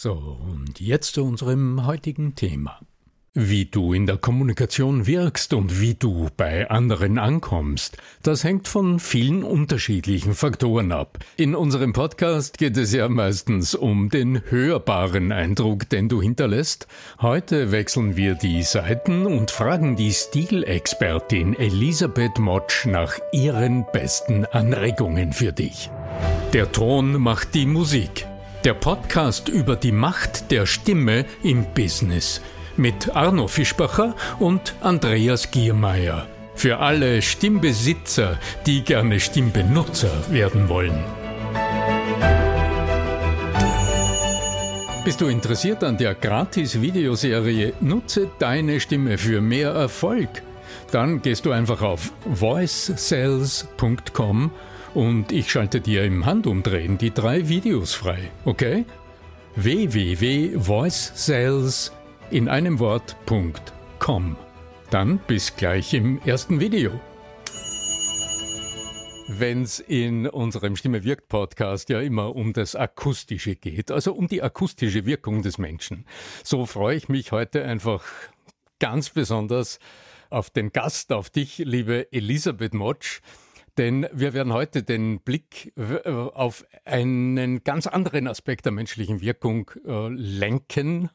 So, und jetzt zu unserem heutigen Thema. Wie du in der Kommunikation wirkst und wie du bei anderen ankommst, das hängt von vielen unterschiedlichen Faktoren ab. In unserem Podcast geht es ja meistens um den hörbaren Eindruck, den du hinterlässt. Heute wechseln wir die Seiten und fragen die Stilexpertin Elisabeth Motsch nach ihren besten Anregungen für dich. Der Ton macht die Musik. Der Podcast über die Macht der Stimme im Business mit Arno Fischbacher und Andreas Giermeier. Für alle Stimmbesitzer, die gerne Stimmbenutzer werden wollen. Bist du interessiert an der Gratis-Videoserie Nutze deine Stimme für mehr Erfolg? Dann gehst du einfach auf voicesales.com und ich schalte dir im Handumdrehen die drei Videos frei, okay? www.voicesales in einem Wort.com. Dann bis gleich im ersten Video. Wenn es in unserem Stimme wirkt Podcast ja immer um das Akustische geht, also um die akustische Wirkung des Menschen, so freue ich mich heute einfach ganz besonders auf den Gast, auf dich, liebe Elisabeth Motsch. Denn wir werden heute den Blick äh, auf einen ganz anderen Aspekt der menschlichen Wirkung äh, lenken,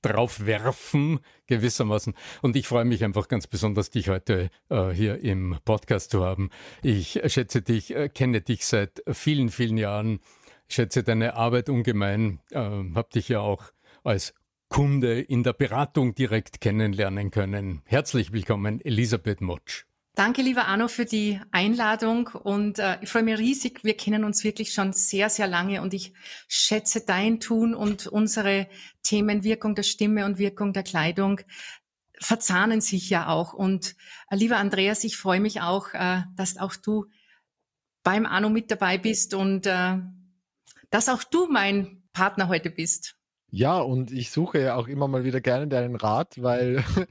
drauf werfen, gewissermaßen. Und ich freue mich einfach ganz besonders, dich heute äh, hier im Podcast zu haben. Ich schätze dich, kenne dich seit vielen, vielen Jahren, schätze deine Arbeit ungemein, habe dich ja auch als Kunde in der Beratung direkt kennenlernen können. Herzlich willkommen, Elisabeth Motsch. Danke, lieber Arno, für die Einladung und äh, ich freue mich riesig. Wir kennen uns wirklich schon sehr, sehr lange und ich schätze dein Tun und unsere Themen Wirkung der Stimme und Wirkung der Kleidung verzahnen sich ja auch. Und äh, lieber Andreas, ich freue mich auch, äh, dass auch du beim Arno mit dabei bist und äh, dass auch du mein Partner heute bist. Ja, und ich suche ja auch immer mal wieder gerne deinen Rat, weil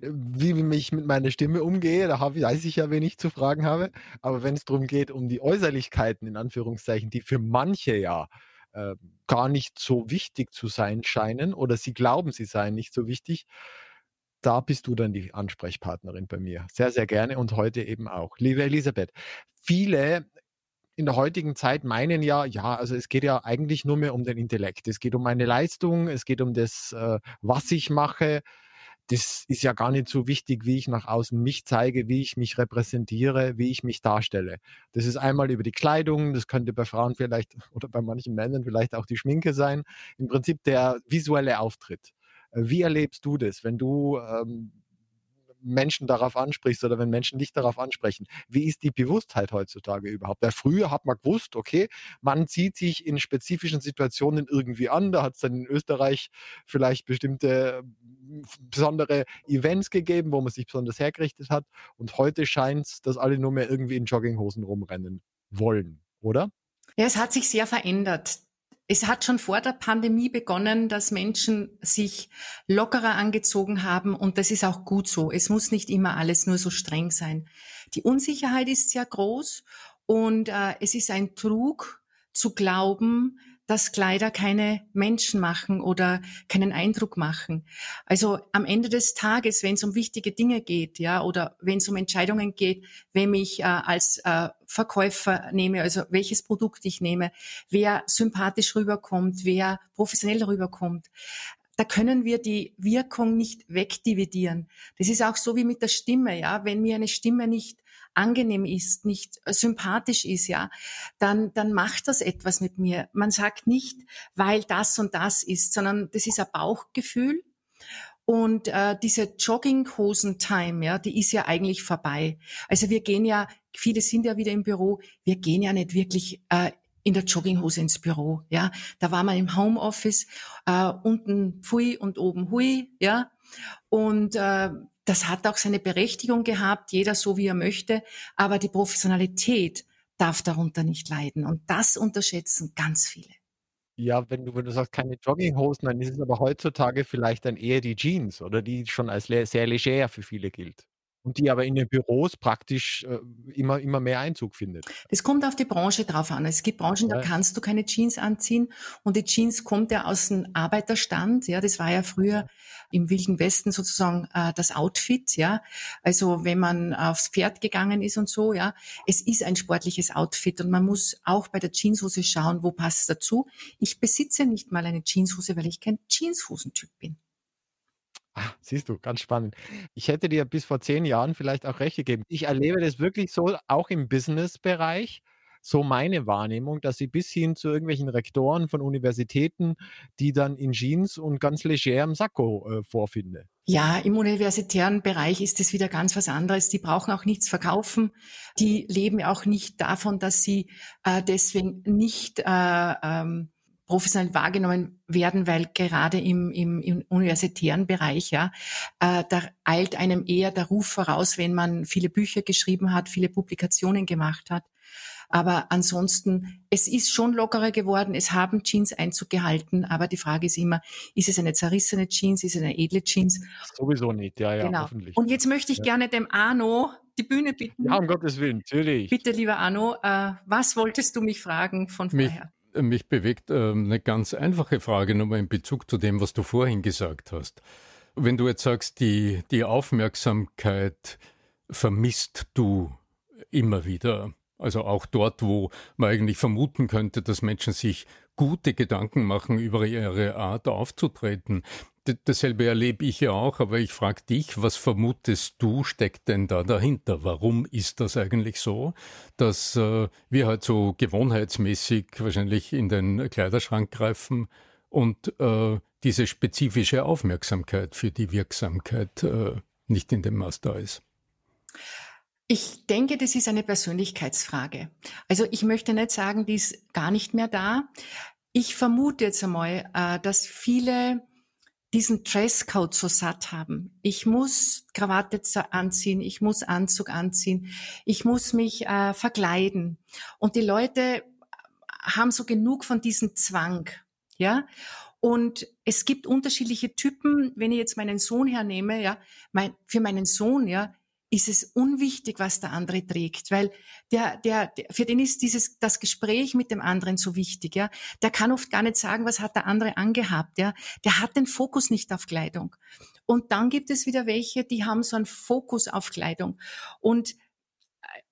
wie ich mit meiner Stimme umgehe, da habe, weiß ich ja, wen ich zu fragen habe. Aber wenn es darum geht, um die Äußerlichkeiten in Anführungszeichen, die für manche ja äh, gar nicht so wichtig zu sein scheinen oder sie glauben, sie seien nicht so wichtig, da bist du dann die Ansprechpartnerin bei mir. Sehr, sehr gerne und heute eben auch. Liebe Elisabeth, viele in der heutigen Zeit meinen ja, ja, also es geht ja eigentlich nur mehr um den Intellekt. Es geht um meine Leistung, es geht um das, äh, was ich mache. Das ist ja gar nicht so wichtig, wie ich nach außen mich zeige, wie ich mich repräsentiere, wie ich mich darstelle. Das ist einmal über die Kleidung, das könnte bei Frauen vielleicht oder bei manchen Männern vielleicht auch die Schminke sein. Im Prinzip der visuelle Auftritt. Wie erlebst du das, wenn du ähm, Menschen darauf ansprichst oder wenn Menschen dich darauf ansprechen. Wie ist die Bewusstheit heutzutage überhaupt? Weil früher hat man gewusst, okay, man zieht sich in spezifischen Situationen irgendwie an. Da hat es dann in Österreich vielleicht bestimmte besondere Events gegeben, wo man sich besonders hergerichtet hat. Und heute scheint es, dass alle nur mehr irgendwie in Jogginghosen rumrennen wollen, oder? Ja, es hat sich sehr verändert. Es hat schon vor der Pandemie begonnen, dass Menschen sich lockerer angezogen haben und das ist auch gut so. Es muss nicht immer alles nur so streng sein. Die Unsicherheit ist sehr groß und äh, es ist ein Trug zu glauben, dass Kleider keine Menschen machen oder keinen Eindruck machen. Also am Ende des Tages, wenn es um wichtige Dinge geht, ja, oder wenn es um Entscheidungen geht, wem ich äh, als äh, Verkäufer nehme, also welches Produkt ich nehme, wer sympathisch rüberkommt, wer professionell rüberkommt, da können wir die Wirkung nicht wegdividieren. Das ist auch so wie mit der Stimme, ja. Wenn mir eine Stimme nicht angenehm ist, nicht sympathisch ist, ja, dann, dann macht das etwas mit mir. Man sagt nicht, weil das und das ist, sondern das ist ein Bauchgefühl. Und äh, diese Jogginghosen-Time, ja, die ist ja eigentlich vorbei. Also wir gehen ja, viele sind ja wieder im Büro, wir gehen ja nicht wirklich äh, in der Jogginghose ins Büro. Ja, da war man im Homeoffice, äh, unten Pfui und oben Hui. Ja, und äh, das hat auch seine Berechtigung gehabt, jeder so wie er möchte, aber die Professionalität darf darunter nicht leiden. Und das unterschätzen ganz viele. Ja, wenn du, wenn du sagst, keine Jogginghosen, dann ist es aber heutzutage vielleicht dann eher die Jeans oder die schon als sehr leger für viele gilt. Und die aber in den Büros praktisch äh, immer, immer mehr Einzug findet. Das kommt auf die Branche drauf an. Es gibt Branchen, ja. da kannst du keine Jeans anziehen. Und die Jeans kommt ja aus dem Arbeiterstand. Ja, das war ja früher im Wilden Westen sozusagen äh, das Outfit. Ja, also wenn man aufs Pferd gegangen ist und so. Ja, es ist ein sportliches Outfit und man muss auch bei der Jeanshose schauen, wo passt es dazu. Ich besitze nicht mal eine Jeanshose, weil ich kein Jeanshosentyp bin. Ah, siehst du, ganz spannend. Ich hätte dir bis vor zehn Jahren vielleicht auch recht gegeben. Ich erlebe das wirklich so, auch im Business-Bereich, so meine Wahrnehmung, dass ich bis hin zu irgendwelchen Rektoren von Universitäten, die dann in Jeans und ganz legerem Sakko äh, vorfinde. Ja, im universitären Bereich ist es wieder ganz was anderes. Die brauchen auch nichts verkaufen. Die leben auch nicht davon, dass sie äh, deswegen nicht äh, ähm, professionell wahrgenommen werden, weil gerade im, im, im universitären Bereich, ja, äh, da eilt einem eher der Ruf voraus, wenn man viele Bücher geschrieben hat, viele Publikationen gemacht hat. Aber ansonsten, es ist schon lockerer geworden. Es haben Jeans Einzug gehalten. Aber die Frage ist immer, ist es eine zerrissene Jeans? Ist es eine edle Jeans? Sowieso nicht. Ja, ja, genau. hoffentlich. Und jetzt möchte ich ja. gerne dem Arno die Bühne bitten. Ja, um Gottes Willen, natürlich. Bitte, lieber Arno, äh, was wolltest du mich fragen von vorher? mich bewegt äh, eine ganz einfache Frage nochmal in Bezug zu dem, was du vorhin gesagt hast. Wenn du jetzt sagst, die, die Aufmerksamkeit vermisst du immer wieder, also auch dort, wo man eigentlich vermuten könnte, dass Menschen sich gute Gedanken machen über ihre Art aufzutreten. Dasselbe erlebe ich ja auch, aber ich frage dich, was vermutest du, steckt denn da dahinter? Warum ist das eigentlich so, dass äh, wir halt so gewohnheitsmäßig wahrscheinlich in den Kleiderschrank greifen und äh, diese spezifische Aufmerksamkeit für die Wirksamkeit äh, nicht in dem Maß da ist? Ich denke, das ist eine Persönlichkeitsfrage. Also ich möchte nicht sagen, die ist gar nicht mehr da. Ich vermute jetzt einmal, äh, dass viele diesen Dresscode so satt haben. Ich muss Krawatte anziehen, ich muss Anzug anziehen, ich muss mich äh, verkleiden. Und die Leute haben so genug von diesem Zwang, ja. Und es gibt unterschiedliche Typen. Wenn ich jetzt meinen Sohn hernehme, ja, mein, für meinen Sohn, ja, ist es unwichtig, was der andere trägt, weil der, der, der, für den ist dieses, das Gespräch mit dem anderen so wichtig, ja. Der kann oft gar nicht sagen, was hat der andere angehabt, ja. Der hat den Fokus nicht auf Kleidung. Und dann gibt es wieder welche, die haben so einen Fokus auf Kleidung. Und äh,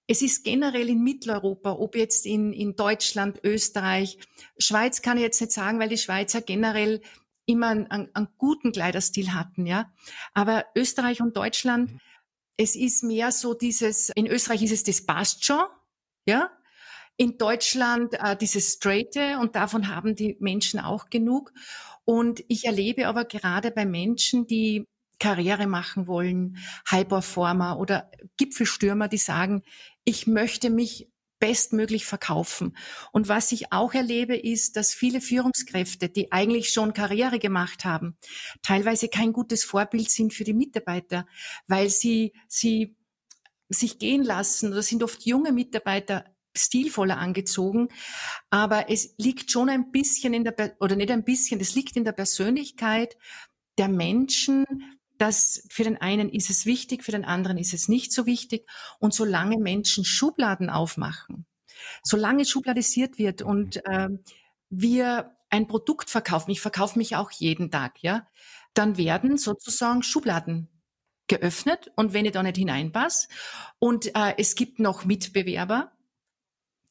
es ist generell in Mitteleuropa, ob jetzt in, in Deutschland, Österreich, Schweiz kann ich jetzt nicht sagen, weil die Schweizer generell immer einen, einen, einen guten Kleiderstil hatten, ja. Aber Österreich und Deutschland, mhm es ist mehr so dieses, in Österreich ist es das passt schon, ja. In Deutschland äh, dieses Straighte und davon haben die Menschen auch genug. Und ich erlebe aber gerade bei Menschen, die Karriere machen wollen, High-Performer oder Gipfelstürmer, die sagen, ich möchte mich bestmöglich verkaufen. Und was ich auch erlebe, ist, dass viele Führungskräfte, die eigentlich schon Karriere gemacht haben, teilweise kein gutes Vorbild sind für die Mitarbeiter, weil sie, sie sich gehen lassen oder sind oft junge Mitarbeiter stilvoller angezogen. Aber es liegt schon ein bisschen in der, oder nicht ein bisschen, es liegt in der Persönlichkeit der Menschen, dass für den einen ist es wichtig, für den anderen ist es nicht so wichtig. Und solange Menschen Schubladen aufmachen, solange schubladisiert wird und äh, wir ein Produkt verkaufen, ich verkaufe mich auch jeden Tag, ja, dann werden sozusagen Schubladen geöffnet und wenn ich da nicht hineinpasse und äh, es gibt noch Mitbewerber,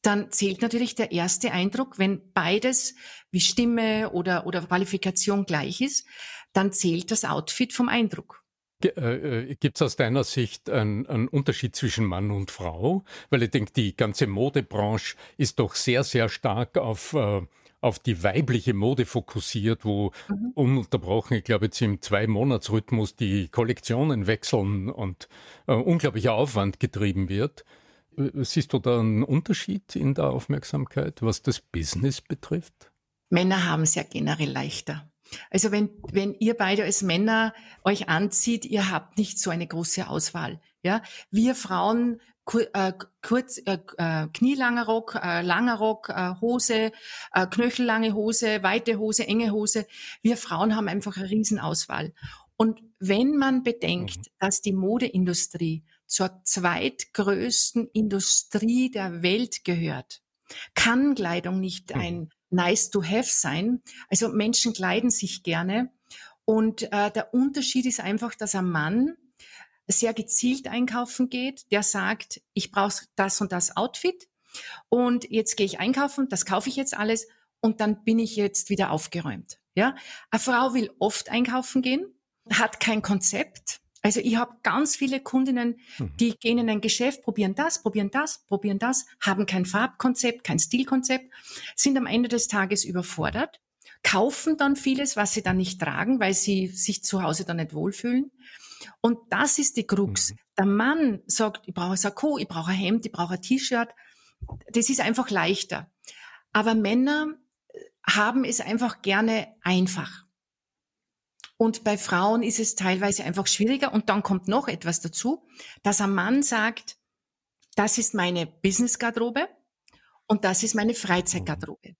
dann zählt natürlich der erste Eindruck, wenn beides wie Stimme oder, oder Qualifikation gleich ist, dann zählt das Outfit vom Eindruck. Äh, Gibt es aus deiner Sicht einen, einen, Unterschied zwischen Mann und Frau? Weil ich denke, die ganze Modebranche ist doch sehr, sehr stark auf, äh, auf die weibliche Mode fokussiert, wo mhm. ununterbrochen, ich glaube jetzt im Zwei-Monats-Rhythmus die Kollektionen wechseln und äh, unglaublicher Aufwand getrieben wird. Äh, siehst du da einen Unterschied in der Aufmerksamkeit, was das Business betrifft? Männer haben es ja generell leichter. Also wenn, wenn ihr beide als Männer euch anzieht, ihr habt nicht so eine große Auswahl. Ja, wir Frauen äh, kurz äh, äh, knielanger Rock, äh, langer Rock, äh, Hose, äh, knöchellange Hose, weite Hose, enge Hose. Wir Frauen haben einfach eine Riesenauswahl. Und wenn man bedenkt, mhm. dass die Modeindustrie zur zweitgrößten Industrie der Welt gehört, kann Kleidung nicht mhm. ein nice to have sein. Also Menschen kleiden sich gerne. Und äh, der Unterschied ist einfach, dass ein Mann sehr gezielt einkaufen geht, der sagt, ich brauche das und das Outfit und jetzt gehe ich einkaufen, das kaufe ich jetzt alles und dann bin ich jetzt wieder aufgeräumt. Ja, eine Frau will oft einkaufen gehen, hat kein Konzept. Also ich habe ganz viele Kundinnen, mhm. die gehen in ein Geschäft, probieren das, probieren das, probieren das, haben kein Farbkonzept, kein Stilkonzept, sind am Ende des Tages überfordert, kaufen dann vieles, was sie dann nicht tragen, weil sie sich zu Hause dann nicht wohlfühlen und das ist die Krux. Mhm. Der Mann sagt, ich brauche ein Sakko, ich brauche ein Hemd, ich brauche ein T-Shirt. Das ist einfach leichter. Aber Männer äh, haben es einfach gerne einfach. Und bei Frauen ist es teilweise einfach schwieriger. Und dann kommt noch etwas dazu, dass ein Mann sagt, das ist meine Business-Garderobe und das ist meine Freizeitgarderobe.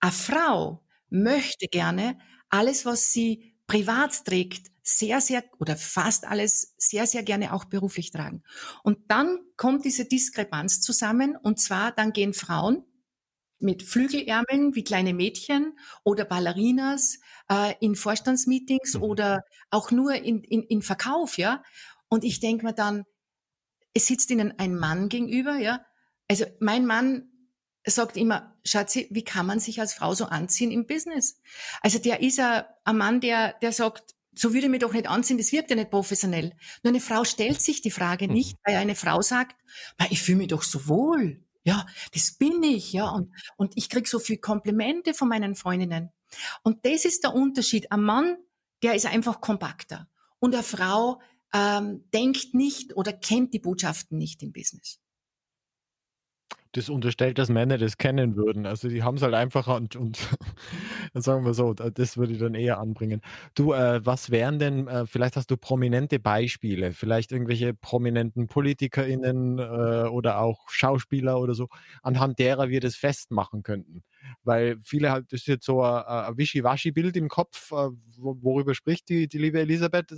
Eine Frau möchte gerne alles, was sie privat trägt, sehr, sehr oder fast alles sehr, sehr gerne auch beruflich tragen. Und dann kommt diese Diskrepanz zusammen und zwar dann gehen Frauen mit Flügelärmeln wie kleine Mädchen oder Ballerinas äh, in Vorstandsmeetings mhm. oder auch nur in, in, in Verkauf, ja. Und ich denke mir dann, es sitzt ihnen ein Mann gegenüber, ja. Also mein Mann sagt immer, Schatzi, wie kann man sich als Frau so anziehen im Business? Also der ist ein, ein Mann, der, der sagt, so würde ich mich doch nicht anziehen, das wirkt ja nicht professionell. Nur eine Frau stellt sich die Frage mhm. nicht, weil eine Frau sagt, ich fühle mich doch so wohl. Ja, das bin ich, ja. Und, und ich krieg so viel Komplimente von meinen Freundinnen. Und das ist der Unterschied. Ein Mann, der ist einfach kompakter. Und eine Frau ähm, denkt nicht oder kennt die Botschaften nicht im Business das unterstellt, dass Männer das kennen würden. Also die haben es halt einfach und, und sagen wir so, das würde ich dann eher anbringen. Du, äh, was wären denn, äh, vielleicht hast du prominente Beispiele, vielleicht irgendwelche prominenten PolitikerInnen äh, oder auch Schauspieler oder so, anhand derer wir das festmachen könnten. Weil viele halt, das ist jetzt so ein, ein Wischiwaschi-Bild im Kopf, äh, worüber spricht die, die liebe Elisabeth.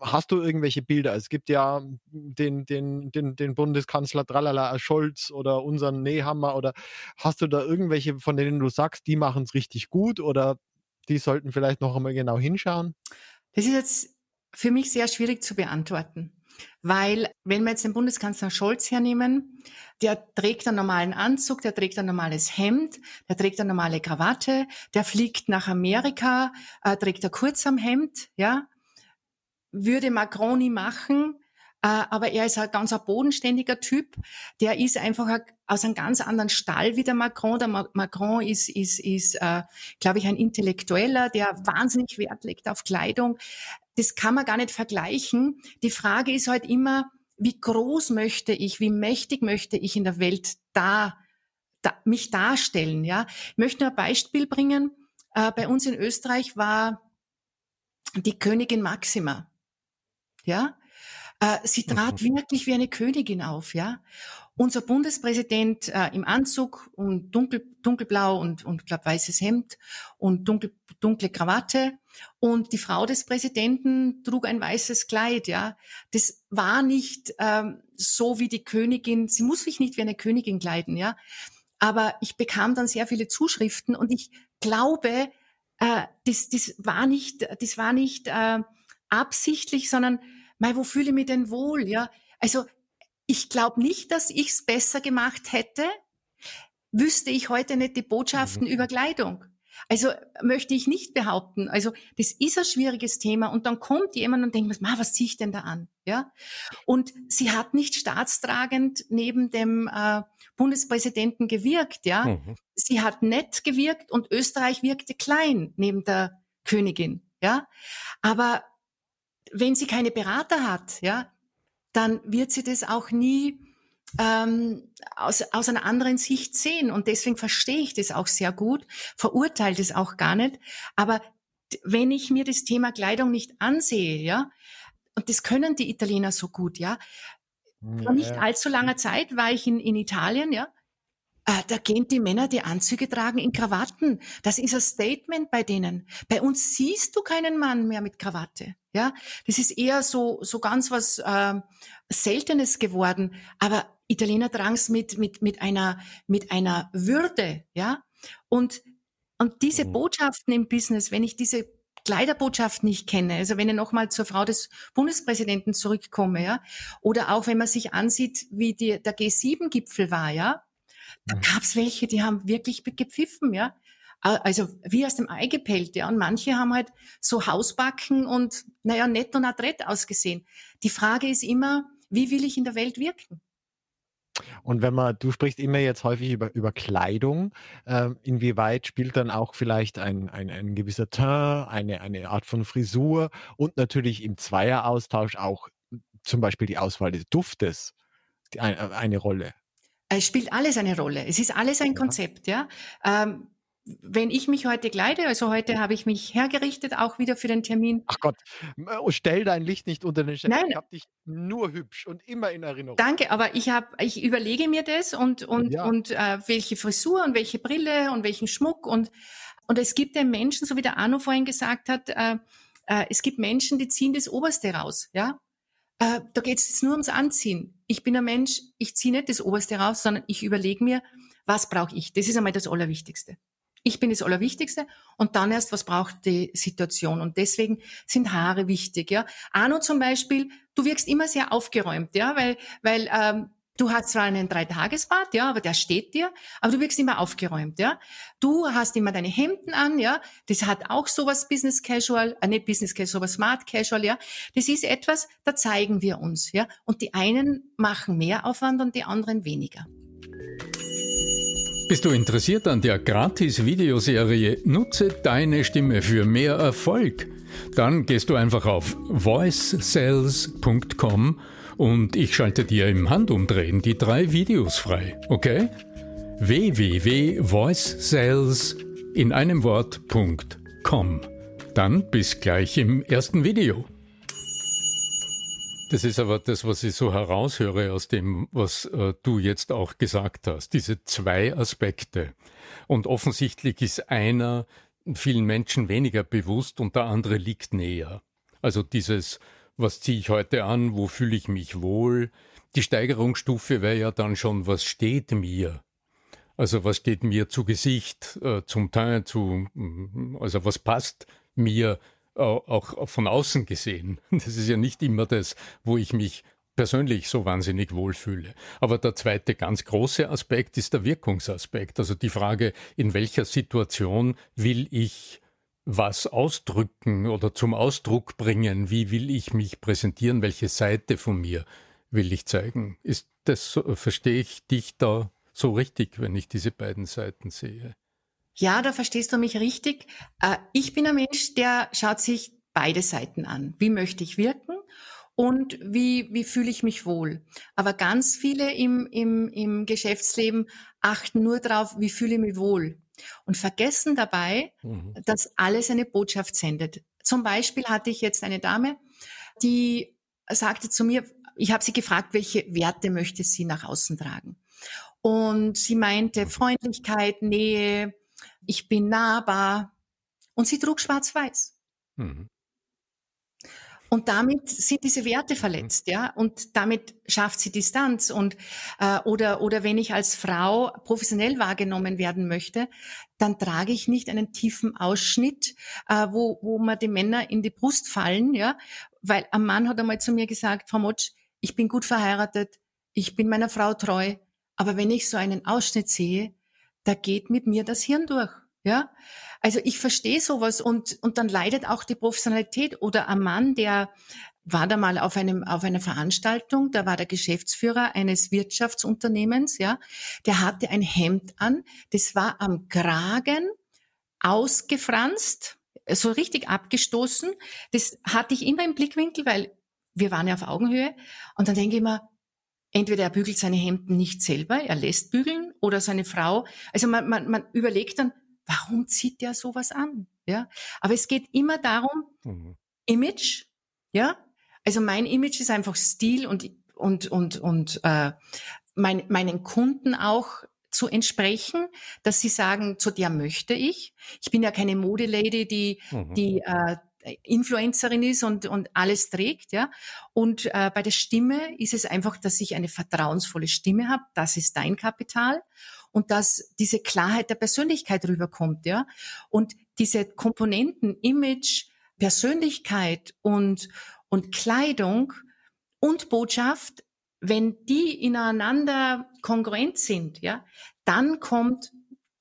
Hast du irgendwelche Bilder? Es gibt ja den, den, den, den Bundeskanzler Tralala Scholz oder unseren Nehammer oder hast du da irgendwelche, von denen du sagst, die machen es richtig gut oder die sollten vielleicht noch einmal genau hinschauen? Das ist jetzt für mich sehr schwierig zu beantworten. Weil, wenn wir jetzt den Bundeskanzler Scholz hernehmen, der trägt einen normalen Anzug, der trägt ein normales Hemd, der trägt eine normale Krawatte, der fliegt nach Amerika, äh, trägt ein Kurzarmhemd, ja, würde Macron nie machen, äh, aber er ist ein ganz bodenständiger Typ. Der ist einfach aus einem ganz anderen Stall wie der Macron. Der Macron ist, ist, ist äh, glaube ich, ein Intellektueller, der wahnsinnig Wert legt auf Kleidung. Das kann man gar nicht vergleichen. Die Frage ist halt immer, wie groß möchte ich, wie mächtig möchte ich in der Welt da, da mich darstellen. Ja, ich möchte nur ein Beispiel bringen. Äh, bei uns in Österreich war die Königin Maxima ja. Äh, sie trat mhm. wirklich wie eine Königin auf, ja. Unser Bundespräsident äh, im Anzug und dunkel, dunkelblau und, und glaub, weißes Hemd und dunkel, dunkle Krawatte. Und die Frau des Präsidenten trug ein weißes Kleid, ja. Das war nicht ähm, so wie die Königin, sie muss sich nicht wie eine Königin kleiden, ja. aber ich bekam dann sehr viele Zuschriften und ich glaube, äh, das, das war nicht, das war nicht äh, absichtlich, sondern, mal, wo fühle ich mich denn wohl? Ja, also ich glaube nicht, dass ich es besser gemacht hätte, wüsste ich heute nicht die Botschaften mhm. über Kleidung. Also möchte ich nicht behaupten. Also das ist ein schwieriges Thema und dann kommt jemand und denkt, Ma, was ziehe ich denn da an? Ja. Und sie hat nicht staatstragend neben dem äh, Bundespräsidenten gewirkt. Ja. Mhm. Sie hat nett gewirkt und Österreich wirkte klein neben der Königin. Ja. Aber wenn sie keine Berater hat, ja, dann wird sie das auch nie ähm, aus, aus einer anderen Sicht sehen. Und deswegen verstehe ich das auch sehr gut, verurteile das auch gar nicht. Aber wenn ich mir das Thema Kleidung nicht ansehe, ja, und das können die Italiener so gut, ja. Vor nicht allzu langer Zeit war ich in, in Italien, ja. Äh, da gehen die Männer, die Anzüge tragen, in Krawatten. Das ist ein Statement bei denen. Bei uns siehst du keinen Mann mehr mit Krawatte. Ja, das ist eher so so ganz was äh, Seltenes geworden. Aber Italiener tragen es mit mit mit einer mit einer Würde. Ja, und und diese mhm. Botschaften im Business, wenn ich diese Kleiderbotschaft nicht kenne, also wenn ich nochmal zur Frau des Bundespräsidenten zurückkomme, ja, oder auch wenn man sich ansieht, wie die, der G7-Gipfel war, ja, da mhm. gab's welche, die haben wirklich gepfiffen, ja. Also wie aus dem Ei gepellt, ja. Und manche haben halt so Hausbacken und, naja, nett und adrett ausgesehen. Die Frage ist immer, wie will ich in der Welt wirken? Und wenn man, du sprichst immer jetzt häufig über, über Kleidung, äh, inwieweit spielt dann auch vielleicht ein, ein, ein gewisser Teint, eine, eine Art von Frisur und natürlich im Zweieraustausch auch zum Beispiel die Auswahl des Duftes eine, eine Rolle? Es spielt alles eine Rolle. Es ist alles ein ja. Konzept, ja. Ähm, wenn ich mich heute kleide, also heute habe ich mich hergerichtet, auch wieder für den Termin. Ach Gott, oh, stell dein Licht nicht unter den Scheffel. Nein. Ich habe dich nur hübsch und immer in Erinnerung. Danke, aber ich habe, ich überlege mir das und und ja. und äh, welche Frisur und welche Brille und welchen Schmuck und und es gibt den Menschen, so wie der Arno vorhin gesagt hat, äh, äh, es gibt Menschen, die ziehen das Oberste raus, ja. Äh, da geht es jetzt nur ums Anziehen. Ich bin ein Mensch, ich ziehe nicht das Oberste raus, sondern ich überlege mir, was brauche ich? Das ist einmal das Allerwichtigste. Ich bin das Allerwichtigste und dann erst, was braucht die Situation? Und deswegen sind Haare wichtig. Ja, Arno zum Beispiel, du wirkst immer sehr aufgeräumt, ja, weil weil ähm, Du hast zwar einen Dreitagesbad, ja, aber der steht dir, aber du wirkst immer aufgeräumt, ja. Du hast immer deine Hemden an, ja. Das hat auch sowas Business Casual, äh, nicht Business Casual, sowas Smart Casual, ja. Das ist etwas, da zeigen wir uns, ja. Und die einen machen mehr Aufwand und die anderen weniger. Bist du interessiert an der Gratis-Videoserie Nutze deine Stimme für mehr Erfolg? Dann gehst du einfach auf voicesales.com und ich schalte dir im Handumdrehen die drei Videos frei, okay? www.voicesales in einem Wort.com. Dann bis gleich im ersten Video. Das ist aber das, was ich so heraushöre aus dem, was äh, du jetzt auch gesagt hast. Diese zwei Aspekte. Und offensichtlich ist einer vielen Menschen weniger bewusst und der andere liegt näher. Also dieses, was ziehe ich heute an, wo fühle ich mich wohl. Die Steigerungsstufe wäre ja dann schon, was steht mir? Also was steht mir zu Gesicht, äh, zum Teil zu, also was passt mir auch von außen gesehen. Das ist ja nicht immer das, wo ich mich persönlich so wahnsinnig wohlfühle. Aber der zweite ganz große Aspekt ist der Wirkungsaspekt. Also die Frage, in welcher Situation will ich was ausdrücken oder zum Ausdruck bringen? Wie will ich mich präsentieren? Welche Seite von mir will ich zeigen? Ist das, verstehe ich dich da so richtig, wenn ich diese beiden Seiten sehe? Ja, da verstehst du mich richtig. Äh, ich bin ein Mensch, der schaut sich beide Seiten an. Wie möchte ich wirken? Und wie, wie fühle ich mich wohl? Aber ganz viele im, im, im Geschäftsleben achten nur darauf, wie fühle ich mich wohl? Und vergessen dabei, mhm. dass alles eine Botschaft sendet. Zum Beispiel hatte ich jetzt eine Dame, die sagte zu mir, ich habe sie gefragt, welche Werte möchte sie nach außen tragen? Und sie meinte Freundlichkeit, Nähe, ich bin nahbar. Und sie trug schwarz-weiß. Mhm. Und damit sind diese Werte mhm. verletzt, ja. Und damit schafft sie Distanz. Und äh, oder oder wenn ich als Frau professionell wahrgenommen werden möchte, dann trage ich nicht einen tiefen Ausschnitt, äh, wo wo mir die Männer in die Brust fallen, ja. Weil ein Mann hat einmal zu mir gesagt, Frau Motsch, ich bin gut verheiratet, ich bin meiner Frau treu, aber wenn ich so einen Ausschnitt sehe, da geht mit mir das Hirn durch, ja. Also ich verstehe sowas und, und dann leidet auch die Professionalität oder ein Mann, der war da mal auf einem, auf einer Veranstaltung, da war der Geschäftsführer eines Wirtschaftsunternehmens, ja, der hatte ein Hemd an, das war am Kragen ausgefranst, so richtig abgestoßen. Das hatte ich immer im Blickwinkel, weil wir waren ja auf Augenhöhe. Und dann denke ich mir, entweder er bügelt seine Hemden nicht selber, er lässt bügeln, oder seine Frau. Also man, man, man überlegt dann, warum zieht der sowas an? Ja, aber es geht immer darum, mhm. Image, ja. Also mein Image ist einfach Stil und und und und äh, mein, meinen Kunden auch zu entsprechen, dass sie sagen, zu der möchte ich. Ich bin ja keine Modelady, die mhm. die äh, Influencerin ist und, und alles trägt, ja. Und äh, bei der Stimme ist es einfach, dass ich eine vertrauensvolle Stimme habe. Das ist dein Kapital und dass diese Klarheit der Persönlichkeit rüberkommt, ja. Und diese Komponenten Image, Persönlichkeit und, und Kleidung und Botschaft, wenn die ineinander kongruent sind, ja, dann kommt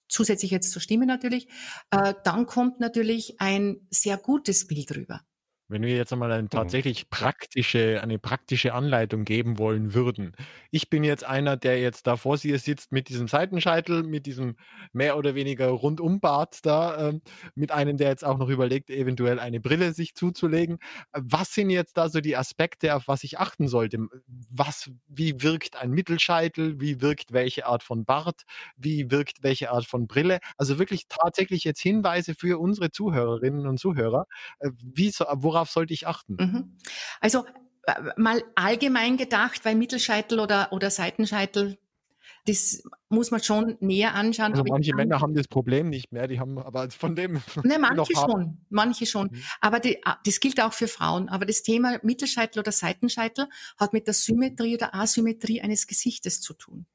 zusätzlich jetzt zur Stimme natürlich, äh, dann kommt natürlich ein sehr gutes Bild rüber. Wenn wir jetzt einmal eine mhm. tatsächlich praktische, eine praktische Anleitung geben wollen würden. Ich bin jetzt einer, der jetzt da vor dir sitzt mit diesem Seitenscheitel, mit diesem mehr oder weniger Rundumbart da, ähm, mit einem, der jetzt auch noch überlegt, eventuell eine Brille sich zuzulegen. Was sind jetzt da so die Aspekte, auf was ich achten sollte? Was, wie wirkt ein Mittelscheitel? Wie wirkt welche Art von Bart? Wie wirkt welche Art von Brille? Also wirklich tatsächlich jetzt Hinweise für unsere Zuhörerinnen und Zuhörer. Äh, wie so, worauf sollte ich achten? Mhm. Also äh, mal allgemein gedacht, weil Mittelscheitel oder, oder Seitenscheitel, das muss man schon näher anschauen. Also manche Männer haben das Problem nicht mehr, die haben aber von dem. Ne, manche schon, manche schon. Mhm. Aber die, ah, das gilt auch für Frauen. Aber das Thema Mittelscheitel oder Seitenscheitel hat mit der Symmetrie oder Asymmetrie eines Gesichtes zu tun.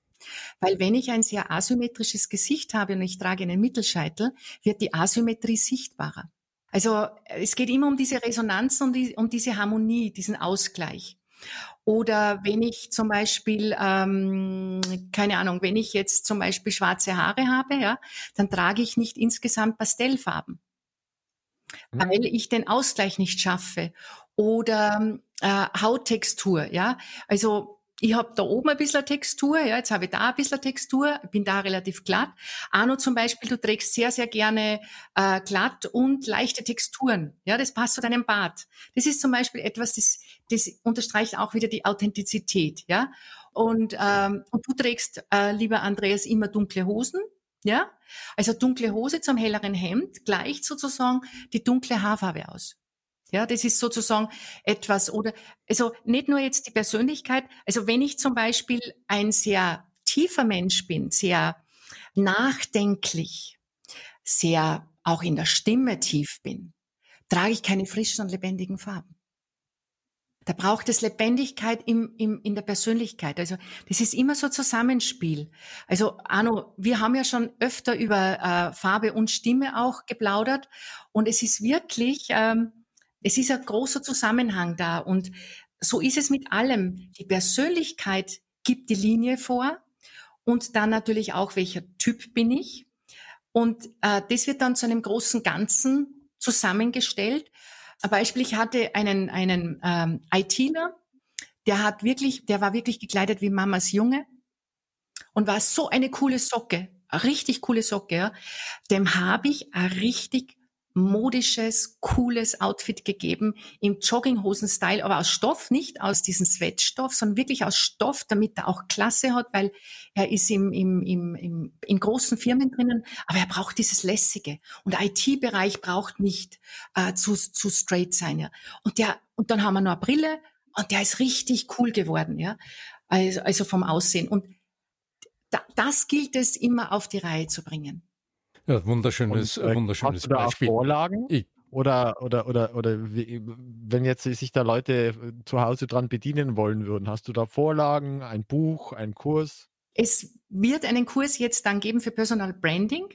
Weil wenn ich ein sehr asymmetrisches Gesicht habe und ich trage einen Mittelscheitel, wird die Asymmetrie sichtbarer. Also es geht immer um diese Resonanz und die, um diese Harmonie, diesen Ausgleich. Oder wenn ich zum Beispiel, ähm, keine Ahnung, wenn ich jetzt zum Beispiel schwarze Haare habe, ja, dann trage ich nicht insgesamt Pastellfarben, mhm. weil ich den Ausgleich nicht schaffe. Oder äh, Hauttextur, ja. Also ich habe da oben ein bisschen Textur, ja, jetzt habe ich da ein bisschen Textur, bin da relativ glatt. Arno zum Beispiel, du trägst sehr, sehr gerne äh, glatt und leichte Texturen. Ja, das passt zu deinem Bart. Das ist zum Beispiel etwas, das, das unterstreicht auch wieder die Authentizität. Ja, und, ähm, und du trägst, äh, lieber Andreas, immer dunkle Hosen. Ja, also dunkle Hose zum helleren Hemd gleicht sozusagen die dunkle Haarfarbe aus. Ja, das ist sozusagen etwas oder, also nicht nur jetzt die Persönlichkeit. Also wenn ich zum Beispiel ein sehr tiefer Mensch bin, sehr nachdenklich, sehr auch in der Stimme tief bin, trage ich keine frischen und lebendigen Farben. Da braucht es Lebendigkeit im, im, in der Persönlichkeit. Also das ist immer so Zusammenspiel. Also Arno, wir haben ja schon öfter über äh, Farbe und Stimme auch geplaudert und es ist wirklich ähm, es ist ein großer Zusammenhang da und so ist es mit allem. Die Persönlichkeit gibt die Linie vor und dann natürlich auch, welcher Typ bin ich. Und äh, das wird dann zu einem großen Ganzen zusammengestellt. Ein Beispiel, ich hatte einen, einen ähm, ITler, der hat wirklich, der war wirklich gekleidet wie Mamas Junge und war so eine coole Socke, eine richtig coole Socke. Ja. Dem habe ich ein richtig modisches, cooles Outfit gegeben im Jogginghosen-Style, aber aus Stoff, nicht aus diesem Sweatstoff, sondern wirklich aus Stoff, damit er auch Klasse hat, weil er ist im, im, im, im, in großen Firmen drinnen, aber er braucht dieses Lässige. Und IT-Bereich braucht nicht äh, zu, zu straight sein. Ja. Und, der, und dann haben wir noch eine Brille und der ist richtig cool geworden, ja. Also, also vom Aussehen. Und da, das gilt es immer auf die Reihe zu bringen. Ja, wunderschönes, Und, äh, wunderschönes hast du da Beispiel. Vorlagen? Ich, Oder, oder, oder, oder wie, wenn jetzt sich da Leute äh, zu Hause dran bedienen wollen würden, hast du da Vorlagen, ein Buch, einen Kurs? Es wird einen Kurs jetzt dann geben für Personal Branding.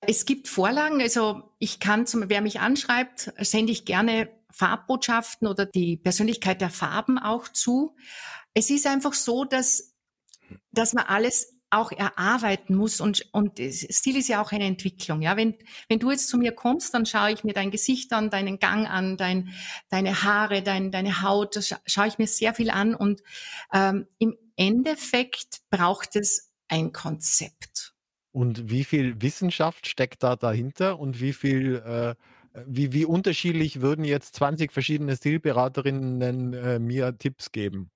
Es gibt Vorlagen, also ich kann zum, wer mich anschreibt, sende ich gerne Farbbotschaften oder die Persönlichkeit der Farben auch zu. Es ist einfach so, dass, dass man alles auch erarbeiten muss und, und Stil ist ja auch eine Entwicklung. Ja, wenn, wenn du jetzt zu mir kommst, dann schaue ich mir dein Gesicht an, deinen Gang an, dein, deine Haare, dein, deine Haut, das schaue ich mir sehr viel an und ähm, im Endeffekt braucht es ein Konzept. Und wie viel Wissenschaft steckt da dahinter und wie viel äh, wie, wie unterschiedlich würden jetzt 20 verschiedene Stilberaterinnen äh, mir Tipps geben?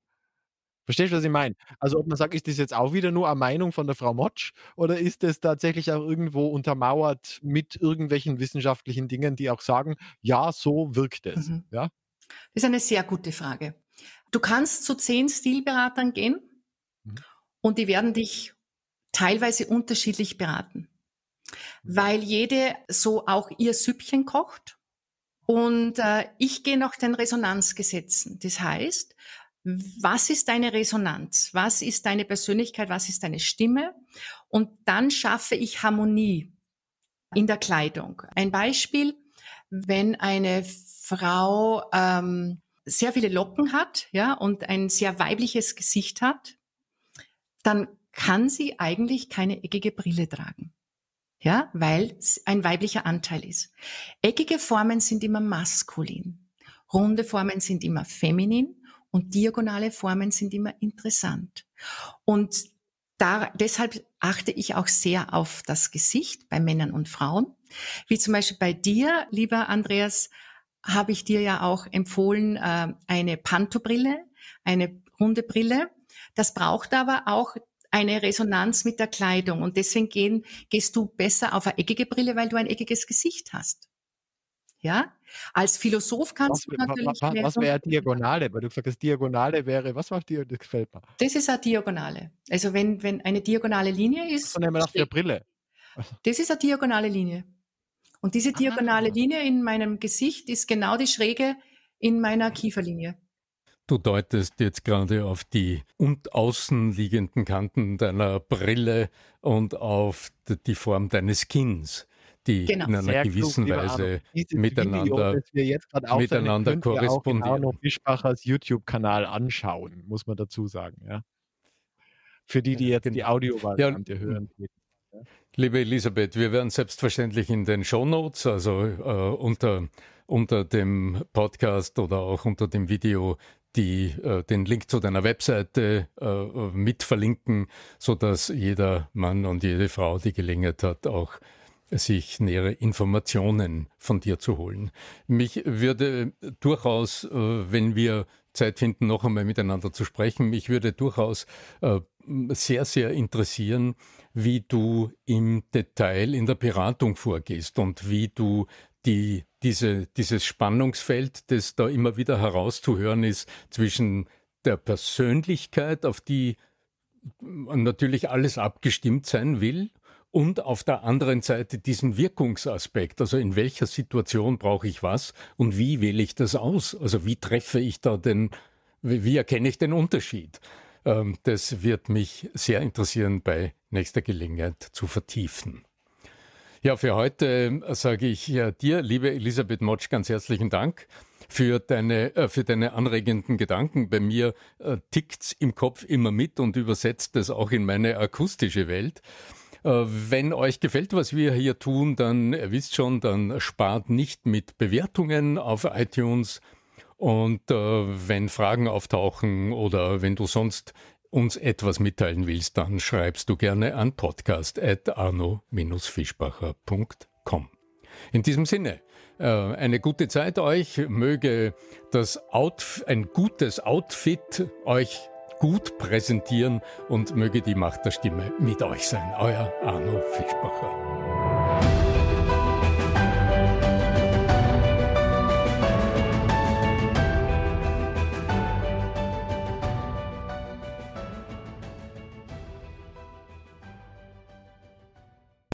Verstehst du, was ich meine? Also ob man sagt, ist das jetzt auch wieder nur eine Meinung von der Frau Motsch oder ist das tatsächlich auch irgendwo untermauert mit irgendwelchen wissenschaftlichen Dingen, die auch sagen, ja, so wirkt es. Mhm. Ja? Das ist eine sehr gute Frage. Du kannst zu zehn Stilberatern gehen mhm. und die werden dich teilweise unterschiedlich beraten, mhm. weil jede so auch ihr Süppchen kocht. Und äh, ich gehe nach den Resonanzgesetzen. Das heißt, was ist deine Resonanz? Was ist deine Persönlichkeit? Was ist deine Stimme? Und dann schaffe ich Harmonie in der Kleidung. Ein Beispiel, wenn eine Frau ähm, sehr viele Locken hat, ja, und ein sehr weibliches Gesicht hat, dann kann sie eigentlich keine eckige Brille tragen. Ja, weil es ein weiblicher Anteil ist. Eckige Formen sind immer maskulin. Runde Formen sind immer feminin und diagonale Formen sind immer interessant. Und da, deshalb achte ich auch sehr auf das Gesicht bei Männern und Frauen. Wie zum Beispiel bei dir, lieber Andreas, habe ich dir ja auch empfohlen, äh, eine Pantobrille, eine runde Brille. Das braucht aber auch eine Resonanz mit der Kleidung. Und deswegen gehen, gehst du besser auf eine eckige Brille, weil du ein eckiges Gesicht hast. Ja? Als Philosoph kannst was, du natürlich. Was, was wäre Diagonale? Weil du gesagt hast, Diagonale wäre, was macht dir, das gefällt mir. Das ist eine Diagonale. Also wenn, wenn eine diagonale Linie ist. So nehmen wir nach der Brille. Das ist eine diagonale Linie. Und diese diagonale Aha. Linie in meinem Gesicht ist genau die Schräge in meiner Kieferlinie. Du deutest jetzt gerade auf die und außen liegenden Kanten deiner Brille und auf die Form deines Kinns die genau. in einer Sehr gewissen klug, Weise miteinander, Video, miteinander könnt korrespondieren. Ihr auch genau noch Fischbachers YouTube-Kanal anschauen, muss man dazu sagen. Ja? Für die, die jetzt die Audiovariante ja, hören. Ja? Liebe Elisabeth, wir werden selbstverständlich in den Shownotes, also äh, unter, unter dem Podcast oder auch unter dem Video die äh, den Link zu deiner Webseite äh, mit verlinken, so dass jeder Mann und jede Frau die Gelegenheit hat, auch sich nähere Informationen von dir zu holen. Mich würde durchaus, äh, wenn wir Zeit finden, noch einmal miteinander zu sprechen, mich würde durchaus äh, sehr, sehr interessieren, wie du im Detail in der Beratung vorgehst und wie du die, diese, dieses Spannungsfeld, das da immer wieder herauszuhören ist zwischen der Persönlichkeit, auf die natürlich alles abgestimmt sein will, und auf der anderen Seite diesen Wirkungsaspekt, also in welcher Situation brauche ich was und wie wähle ich das aus? Also wie treffe ich da den, wie erkenne ich den Unterschied? Ähm, das wird mich sehr interessieren, bei nächster Gelegenheit zu vertiefen. Ja, für heute sage ich dir, liebe Elisabeth Motsch, ganz herzlichen Dank für deine, äh, für deine anregenden Gedanken. Bei mir äh, tickt's im Kopf immer mit und übersetzt es auch in meine akustische Welt. Äh, wenn euch gefällt, was wir hier tun, dann ihr wisst schon, dann spart nicht mit Bewertungen auf iTunes. Und äh, wenn Fragen auftauchen oder wenn du sonst uns etwas mitteilen willst, dann schreibst du gerne an podcast.arno-fischbacher.com. In diesem Sinne, äh, eine gute Zeit euch, möge das Out, ein gutes Outfit euch gut präsentieren und möge die Macht der Stimme mit euch sein. Euer Arno Fischbacher.